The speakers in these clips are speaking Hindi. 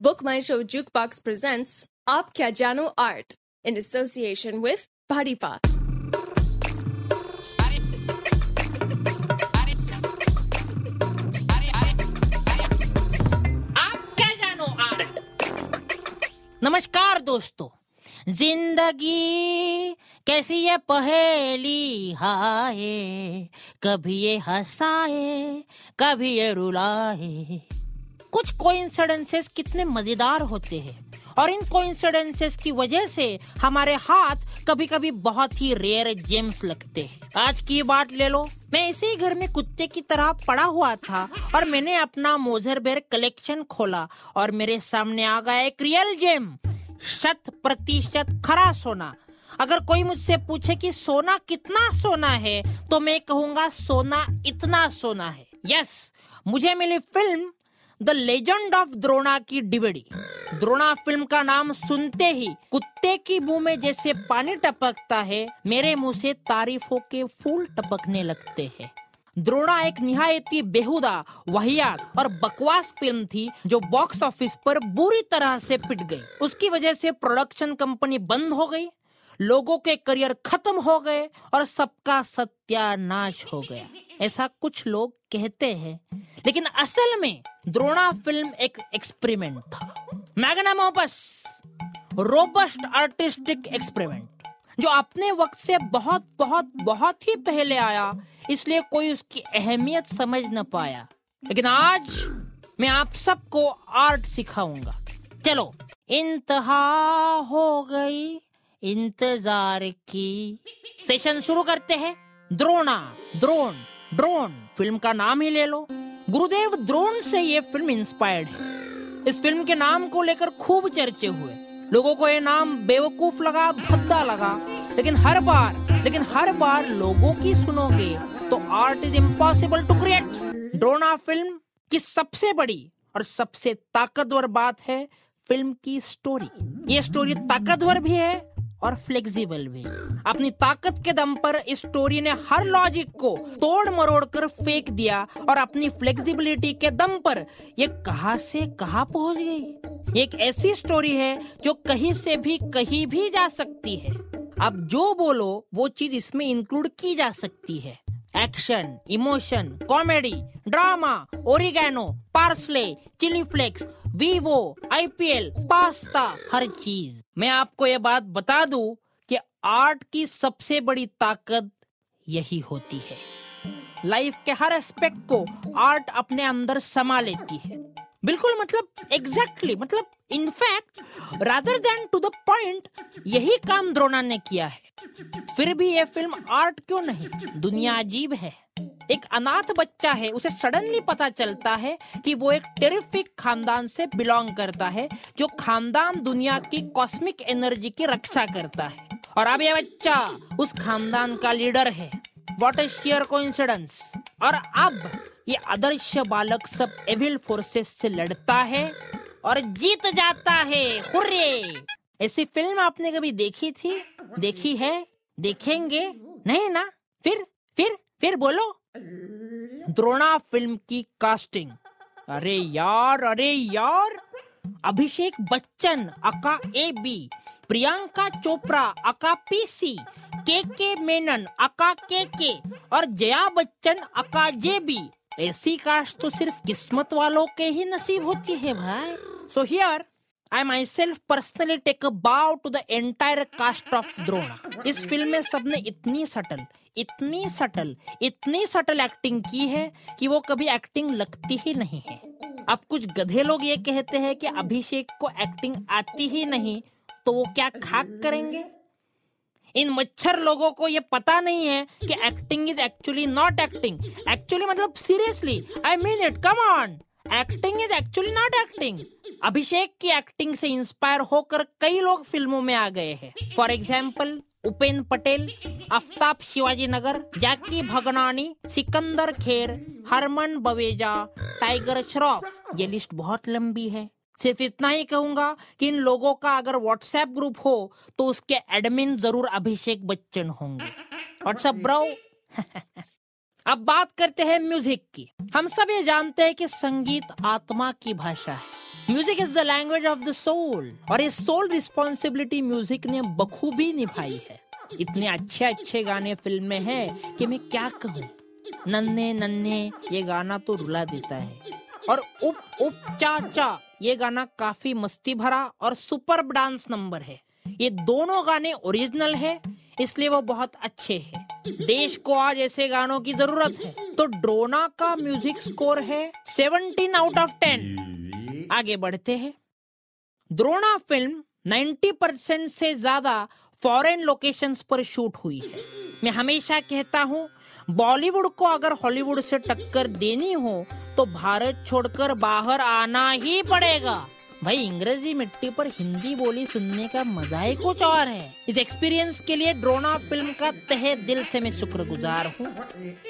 Book My Show Jukebox presents Aap Kya Jano Art in association with art नमस्कार दोस्तों ज़िंदगी कैसी ये पहेली हाय कभी ये हंसाए कभी ये रुलाए कुछ कोइंसिडेंसेस कितने मज़ेदार होते हैं। और इन कोइंसिडेंसेस की वजह से हमारे हाथ कभी कभी बहुत ही रेयर जेम्स लगते हैं। आज की बात ले लो। मैं इसी घर में कुत्ते की तरह पड़ा हुआ था और मैंने अपना मोजर बेर कलेक्शन खोला और मेरे सामने आ गया एक रियल जेम शत प्रतिशत खरा सोना। अगर कोई मुझसे पूछे कि सोना कितना सोना है तो मैं कहूँगा सोना इतना सोना है। यस मुझे मिली film the legend of Drona की डीवीडी द्रोणा फ़िल्म का नाम सुनते ही कुत्ते की मुँह में जैसे पानी टपकता है, मेरे मुँह से तारीफों के फूल टपकने लगते हैं। द्रोणा एक निहायती बेहुदा, वहियात और बकवास फ़िल्म थी जो बॉक्स ऑफ़िस पर बुरी तरह से पिट गई। उसकी वजह से प्रोडक्शन कंपनी बंद हो गई। लोगों के करियर खत्म हो गए और सबका सत्यानाश हो गया। ऐसा कुछ लोग कहते हैं। लेकिन असल में द्रोणा फ़िल्म एक एक्सपेरिमेंट था। Magnum opus robust artistic experiment, जो अपने वक्त से बहुत बहुत बहुत ही पहले आया, इसलिए कोई उसकी अहमियत समझ न पाया। लेकिन आज मैं आप सबको आर्ट सिखाऊँगा। चलो, इंतहा हो गई। इंतज़ार की। सेशन शुरू करते हैं। द्रोणा, द्रोण ड्रोन फ़िल्म का नाम ही ले लो। गुरुदेव द्रोण से ये फ़िल्म इंस्पायर्ड है। इस फ़िल्म के नाम को लेकर खूब चर्चे हुए। लोगों को ये नाम बेवकूफ़ लगा, भद्दा लगा। लेकिन हर बार, लेकिन हर बार लोगों की सुनोगे तो art is impossible to create Drona film की सबसे बड़ी और सबसे ताकतवर बात है फ़िल्म की स्टोरी ये स्टोरी ताकतवर भी है और फ्लेक्सिबल भी। अपनी ताकत के दम पर इस स्टोरी ने हर लॉजिक को तोड़ मरोड़ कर फेंक दिया और अपनी फ्लेक्सिबिलिटी के दम पर ये कहा से कहा पहुँच गई? एक ऐसी स्टोरी है जो कहीं से भी कहीं भी जा सकती है। अब जो बोलो, वो चीज़ इसमें इंक्लूड की जा सकती है। Action emotion comedy drama oregano parsley chili flakes Vivo IPL pasta हर चीज़। मैं आपको ये बात बता दूँ कि आर्ट की सबसे बड़ी ताकत यही होती है। लाइफ के हर एस्पेक्ट को आर्ट अपने अंदर समा लेती है। बिल्कुल मतलब एग्जैक्टली exactly, मतलब in fact rather than to the point यही काम द्रोणा ने किया है। फिर भी ये फ़िल्म आर्ट क्यों नहीं? दुनिया अजीब है। एक अनाथ बच्चा है, उसे सडनली पता चलता है कि वो एक टेरिफिक खानदान से बिलोंग करता है, जो खानदान दुनिया की कॉस्मिक एनर्जी की रक्षा करता है। और अब यह बच्चा उस खानदान का लीडर है। वॉट ए शेयर कोइंसिडेंस और अब ये आदर्श बालक सब एविल फोर्सेस से लड़ता है और जीत जाता है। हुर्रे! ऐसी फ़िल्म आपने कभी देखी थी? देखी है? देखेंगे? नहीं ना? फिर फिर फिर बोलो। द्रोणा फ़िल्म की कास्टिंग। अरे यार अरे यार। Abhishek Bachchan, aka A B. Priyanka Chopra, aka P C. K K Menon, aka K K. और Jaya Bachchan, aka J B. ऐसी कास्ट तो सिर्फ़ किस्मत वालों के ही नसीब होती है भाई। So here I myself personally take a bow to the entire cast of Drona इस फ़िल्म में सबने इतनी सटल इतनी सटल इतनी सटल एक्टिंग की है कि वो कभी एक्टिंग लगती ही नहीं है। अब कुछ गधे लोग ये कहते हैं कि अभिषेक को एक्टिंग आती ही नहीं तो वो क्या खाक करेंगे? इन मच्छर लोगों को ये पता नहीं है कि acting is actually not acting actually मतलब seriously I mean it come on acting is actually not acting Abhishek की एक्टिंग से इंस्पायर होकर कई लोग फ़िल्मों में आ गए हैं। For example Upendra Patel, Aftab Shivaji Nagar, Jackky Bhagnani, Sikandar Kher, Harman Baweja, Tiger Shroff. ये लिस्ट बहुत लंबी है। सिर्फ़ इतना ही कहूँगा कि इन लोगों का अगर व्हाट्सएप ग्रुप हो तो उसके एडमिन ज़रूर अभिषेक बच्चन होंगे। व्हाट्सएप ब्रो अब बात करते हैं म्यूज़िक की। हम सब ये जानते हैं कि संगीत आत्मा की भाषा है। Music is the language of the soul और इस सोल रिस्पॉन्सिबिलिटी म्यूज़िक ने बखूबी निभाई है। इतने अच्छे अच्छे गाने फ़िल्म में हैं कि मैं क्या कहूँ? नन्हे नन्हे, ये गाना तो रुला देता है। और उप उप, चा चा, ये गाना काफ़ी मस्ती भरा और सुपर डांस नंबर है। ये दोनों गाने ओरिजिनल है इसलिए वो बहुत अच्छे हैं। देश को आज ऐसे गानों की ज़रूरत है। तो ड्रोना का म्यूज़िक स्कोर है 17 आउट ऑफ़ टेन आगे बढ़ते हैं। द्रोणा फ़िल्म 90 परसेंट से ज़्यादा फॉरेन लोकेशंस पर शूट हुई है। मैं हमेशा कहता हूँ बॉलीवुड को अगर हॉलीवुड से टक्कर देनी हो तो भारत छोड़कर बाहर आना ही पड़ेगा। भाई अंग्रेज़ी मिट्टी पर हिंदी बोली सुनने का मज़ा ही कुछ और है। इस एक्सपीरियंस के लिए ड्रोना फ़िल्म का तहे दिल से मैं शुक्रगुजार हूँ।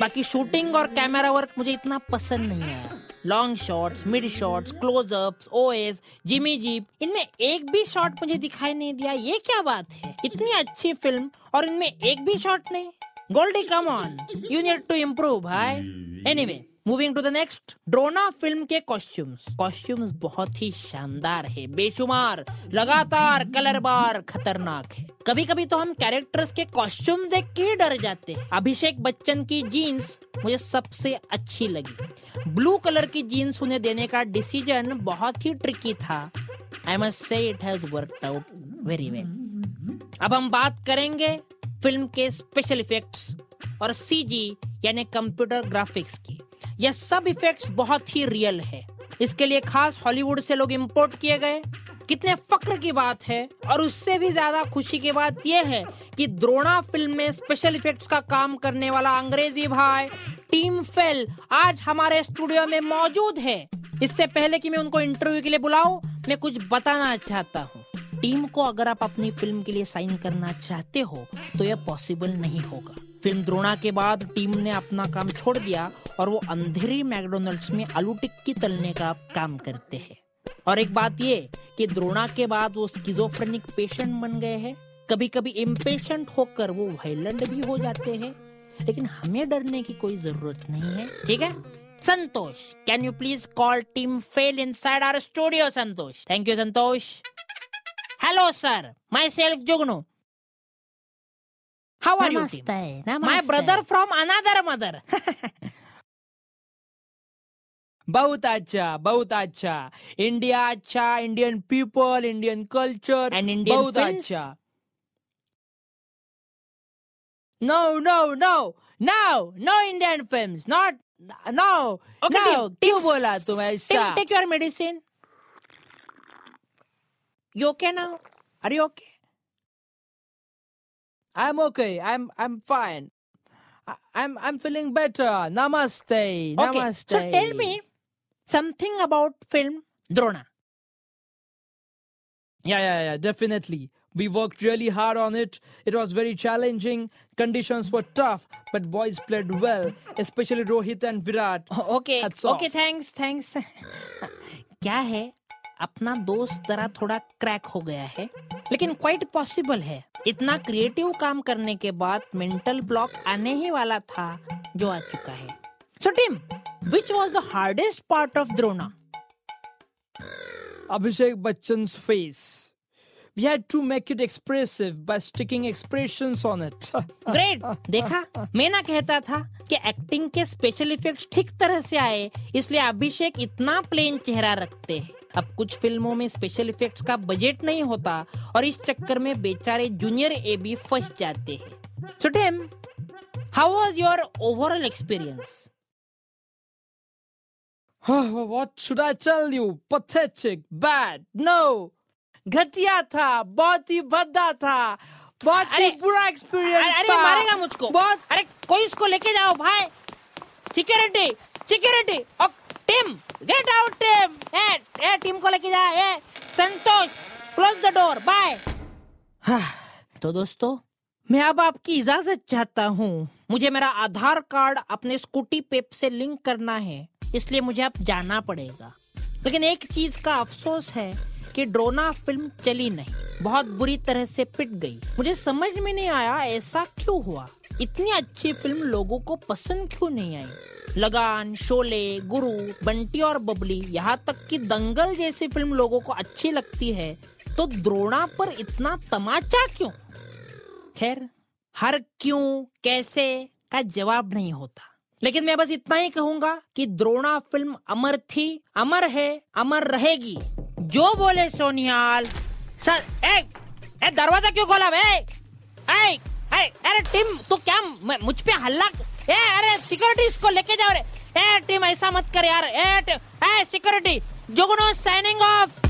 बाकी शूटिंग और कैमरा वर्क मुझे इतना पसंद नहीं आया long shots mid shots closeups OS jimmy jib इनमें एक भी शॉट मुझे दिखाई नहीं दिया। ये क्या बात है? इतनी अच्छी फ़िल्म और इनमें एक भी शॉट नहीं? Goldie come on you need to improve भाई। Anyway moving to the next Drona film के कॉस्ट्यूम्स कॉस्ट्यूम्स बहुत ही शानदार है, बेशुमार, लगातार कलर बार खतरनाक है। कभी कभी तो हम कैरेक्टर्स के कॉस्ट्यूम देख के डर जाते हैं। अभिषेक बच्चन की जीन्स मुझे सबसे अच्छी लगी। ब्लू कलर की जीन्स उन्हें देने का डिसीज़न बहुत ही ट्रिकी था। I must say it has worked out very well अब हम बात करेंगे फ़िल्म के स्पेशल इफेक्ट्स और सीजी यानी कंप्यूटर ग्राफिक्स की। यह सब इफेक्ट्स बहुत ही रियल है। इसके लिए खास हॉलीवुड से लोग इम्पोर्ट किए गए। कितने फक्र की बात है। और उससे भी ज़्यादा खुशी की बात यह है कि द्रोणा फ़िल्म में स्पेशल इफेक्ट्स का काम करने वाला अंग्रेज़ी भाई टीम फेल आज हमारे स्टूडियो में मौजूद है। इससे पहले कि मैं उनको इंटरव्यू के लिए बुलाऊं, मैं कुछ बताना चाहता हूँ। टीम को अगर आप अपनी फ़िल्म के लिए साइन करना चाहते हो तो यह पॉसिबल नहीं होगा। फ़िल्म द्रोणा के बाद टीम ने अपना काम छोड़ दिया और वो अंधेरी मैकडोनल्ड्स में आलू टिक्की तलने का काम करते हैं और एक बात ये कि द्रोणा के बाद वो स्किजोफ्रेनिक पेशेंट बन गए हैं कभी कभी इम्पेशेंट होकर वो वायलेंट भी हो जाते हैं लेकिन हमें डरने की कोई ज़रूरत नहीं है ठीक है Santosh can you please call team fail in side R studio Santosh thank you Santosh hello sir myself Jugnu How are Namaste, you? Team? namaste. My brother from another mother. बहुत अच्छा बहुत अच्छा। इंडिया अच्छा Indian people Indian culture and India बहुत अच्छा। No no no now no Indian film not now now क्यों बोला तुम ऐसा? Take your medicine you okay now are you okay I am okay I am I am fine I am I am feeling better नमस्ते नमस्ते tell me something about film Drona. Yeah, yeah, yeah, definitely. We worked really hard on it. It was very challenging. Conditions were tough, but boys played well, especially Rohit and Virat. Okay. Hats okay. off. Thanks. Thanks. क्या है अपना दोस्त जरा थोड़ा क्रैक हो गया है लेकिन क्वाइट पॉसिबल है इतना क्रिएटिव काम करने के बाद मेंटल ब्लॉक आने ही वाला था जो आ चुका है so team which was the hardest part of Drona Abhishek Bachchan's face. We had to make it expressive by sticking expressions on it. Great देखा मैं ना कहता था कि एक्टिंग के स्पेशल इफेक्ट्स ठीक तरह से आए इसलिए अभिषेक इतना प्लेन चेहरा रखते हैं। अब कुछ फ़िल्मों में स्पेशल इफेक्ट्स का बजट नहीं होता और इस चक्कर में बेचारे जूनियर ए भी फंस जाते हैं। So Tim how was your overall experience what should I tell you? Pathetic, bad, no. घटिया था बहुत ही भद्दा था बहुत ही बुरा एक्सपीरियंस अरे था। मारेगा मुझको। बहुत अरे कोई इसको लेके जाओ भाई। Security security team get out team. ए ए टीम को लेके जा ए Santosh close the door bye तो दोस्तों मैं अब आपकी इजाज़त चाहता हूँ। मुझे मेरा आधार कार्ड अपने स्कूटी पेप से लिंक करना है। इसलिए मुझे अब जाना पड़ेगा। लेकिन एक चीज़ का अफसोस है कि ड्रोना फ़िल्म चली नहीं। बहुत बुरी तरह से पिट गई। मुझे समझ में नहीं आया ऐसा क्यों हुआ? इतनी अच्छी फ़िल्म लोगों को पसंद क्यों नहीं आई? लगान, शोले, गुरु, बंटी और बबली, यहाँ तक कि दंगल जैसी फ़िल्म लोगों को अच्छी लगती है तो द्रोणा पर इतना तमाचा क्यों? खैर, हर क्यों, कैसे का जवाब नहीं होता। लेकिन मैं बस इतना ही कहूँगा कि द्रोणा फ़िल्म अमर थी अमर है अमर रहेगी। जो बोले सोनियाल सर ए, ए दरवाज़ा क्यों खोला बे? ए, ए, अरे टीम तू क्या मुझ पे हल्ला ए अरे सिक्योरिटी इसको लेके जाओ रे। ए टीम ऐसा मत कर यार। ए, ए सिक्योरिटी जोगनो साइनिंग ऑफ़।